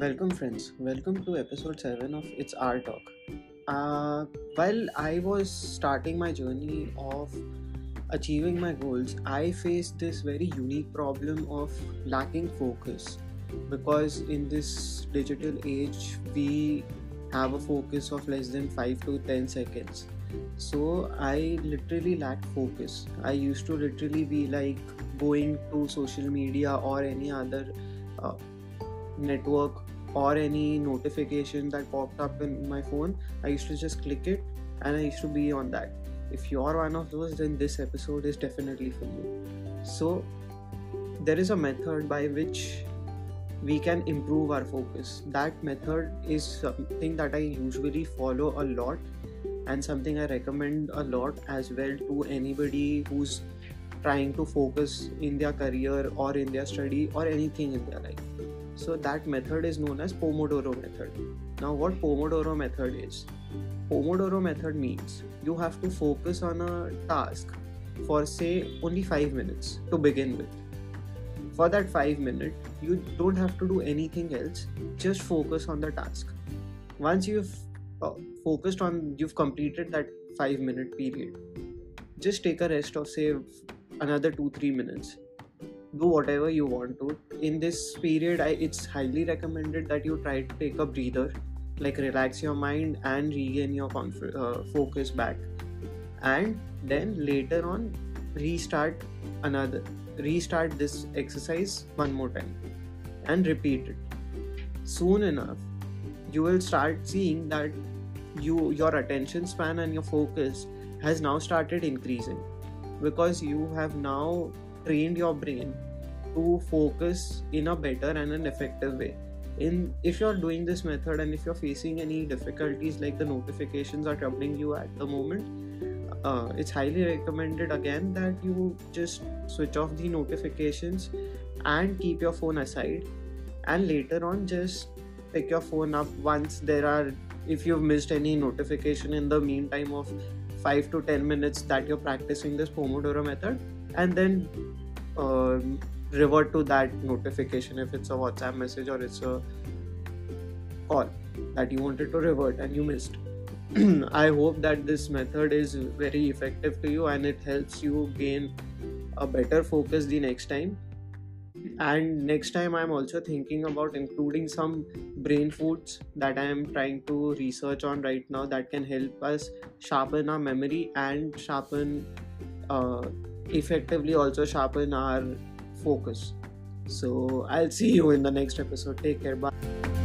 Welcome, friends. Welcome to episode 7 of It's Our Talk. Uh, while I was starting my journey of achieving my goals, I faced this very unique problem of lacking focus because in this digital age, we have a focus of less than 5 to 10 seconds. So I literally lacked focus. I used to literally be like going to social media or any other uh, network or any notification that popped up in my phone, I used to just click it and I used to be on that. If you are one of those, then this episode is definitely for you. So, there is a method by which we can improve our focus. That method is something that I usually follow a lot and something I recommend a lot as well to anybody who's trying to focus in their career or in their study or anything in their life so that method is known as pomodoro method. Now what pomodoro method is? Pomodoro method means you have to focus on a task for say only 5 minutes to begin with. For that 5 minutes you don't have to do anything else just focus on the task. Once you've uh, focused on you've completed that 5 minute period just take a rest of say another 2 3 minutes do whatever you want to. In this period I, it's highly recommended that you try to take a breather like relax your mind and regain your conf- uh, focus back. And then later on restart another restart this exercise one more time and repeat it. Soon enough you will start seeing that you your attention span and your focus has now started increasing because you have now trained your brain to focus in a better and an effective way. In if you're doing this method and if you're facing any difficulties like the notifications are troubling you at the moment uh, it's highly recommended again that you just switch off the notifications and keep your phone aside. And later on just pick your phone up once there are if you've missed any notification in the meantime of 5 to 10 minutes that you're practicing this pomodoro method and then um, revert to that notification if it's a whatsapp message or it's a call that you wanted to revert and you missed. I hope that this method is very effective to you and it helps you gain a better focus the next time and next time i'm also thinking about including some brain foods that i am trying to research on right now that can help us sharpen our memory and sharpen uh, effectively also sharpen our focus. So i'll see you in the next episode. Take care. Bye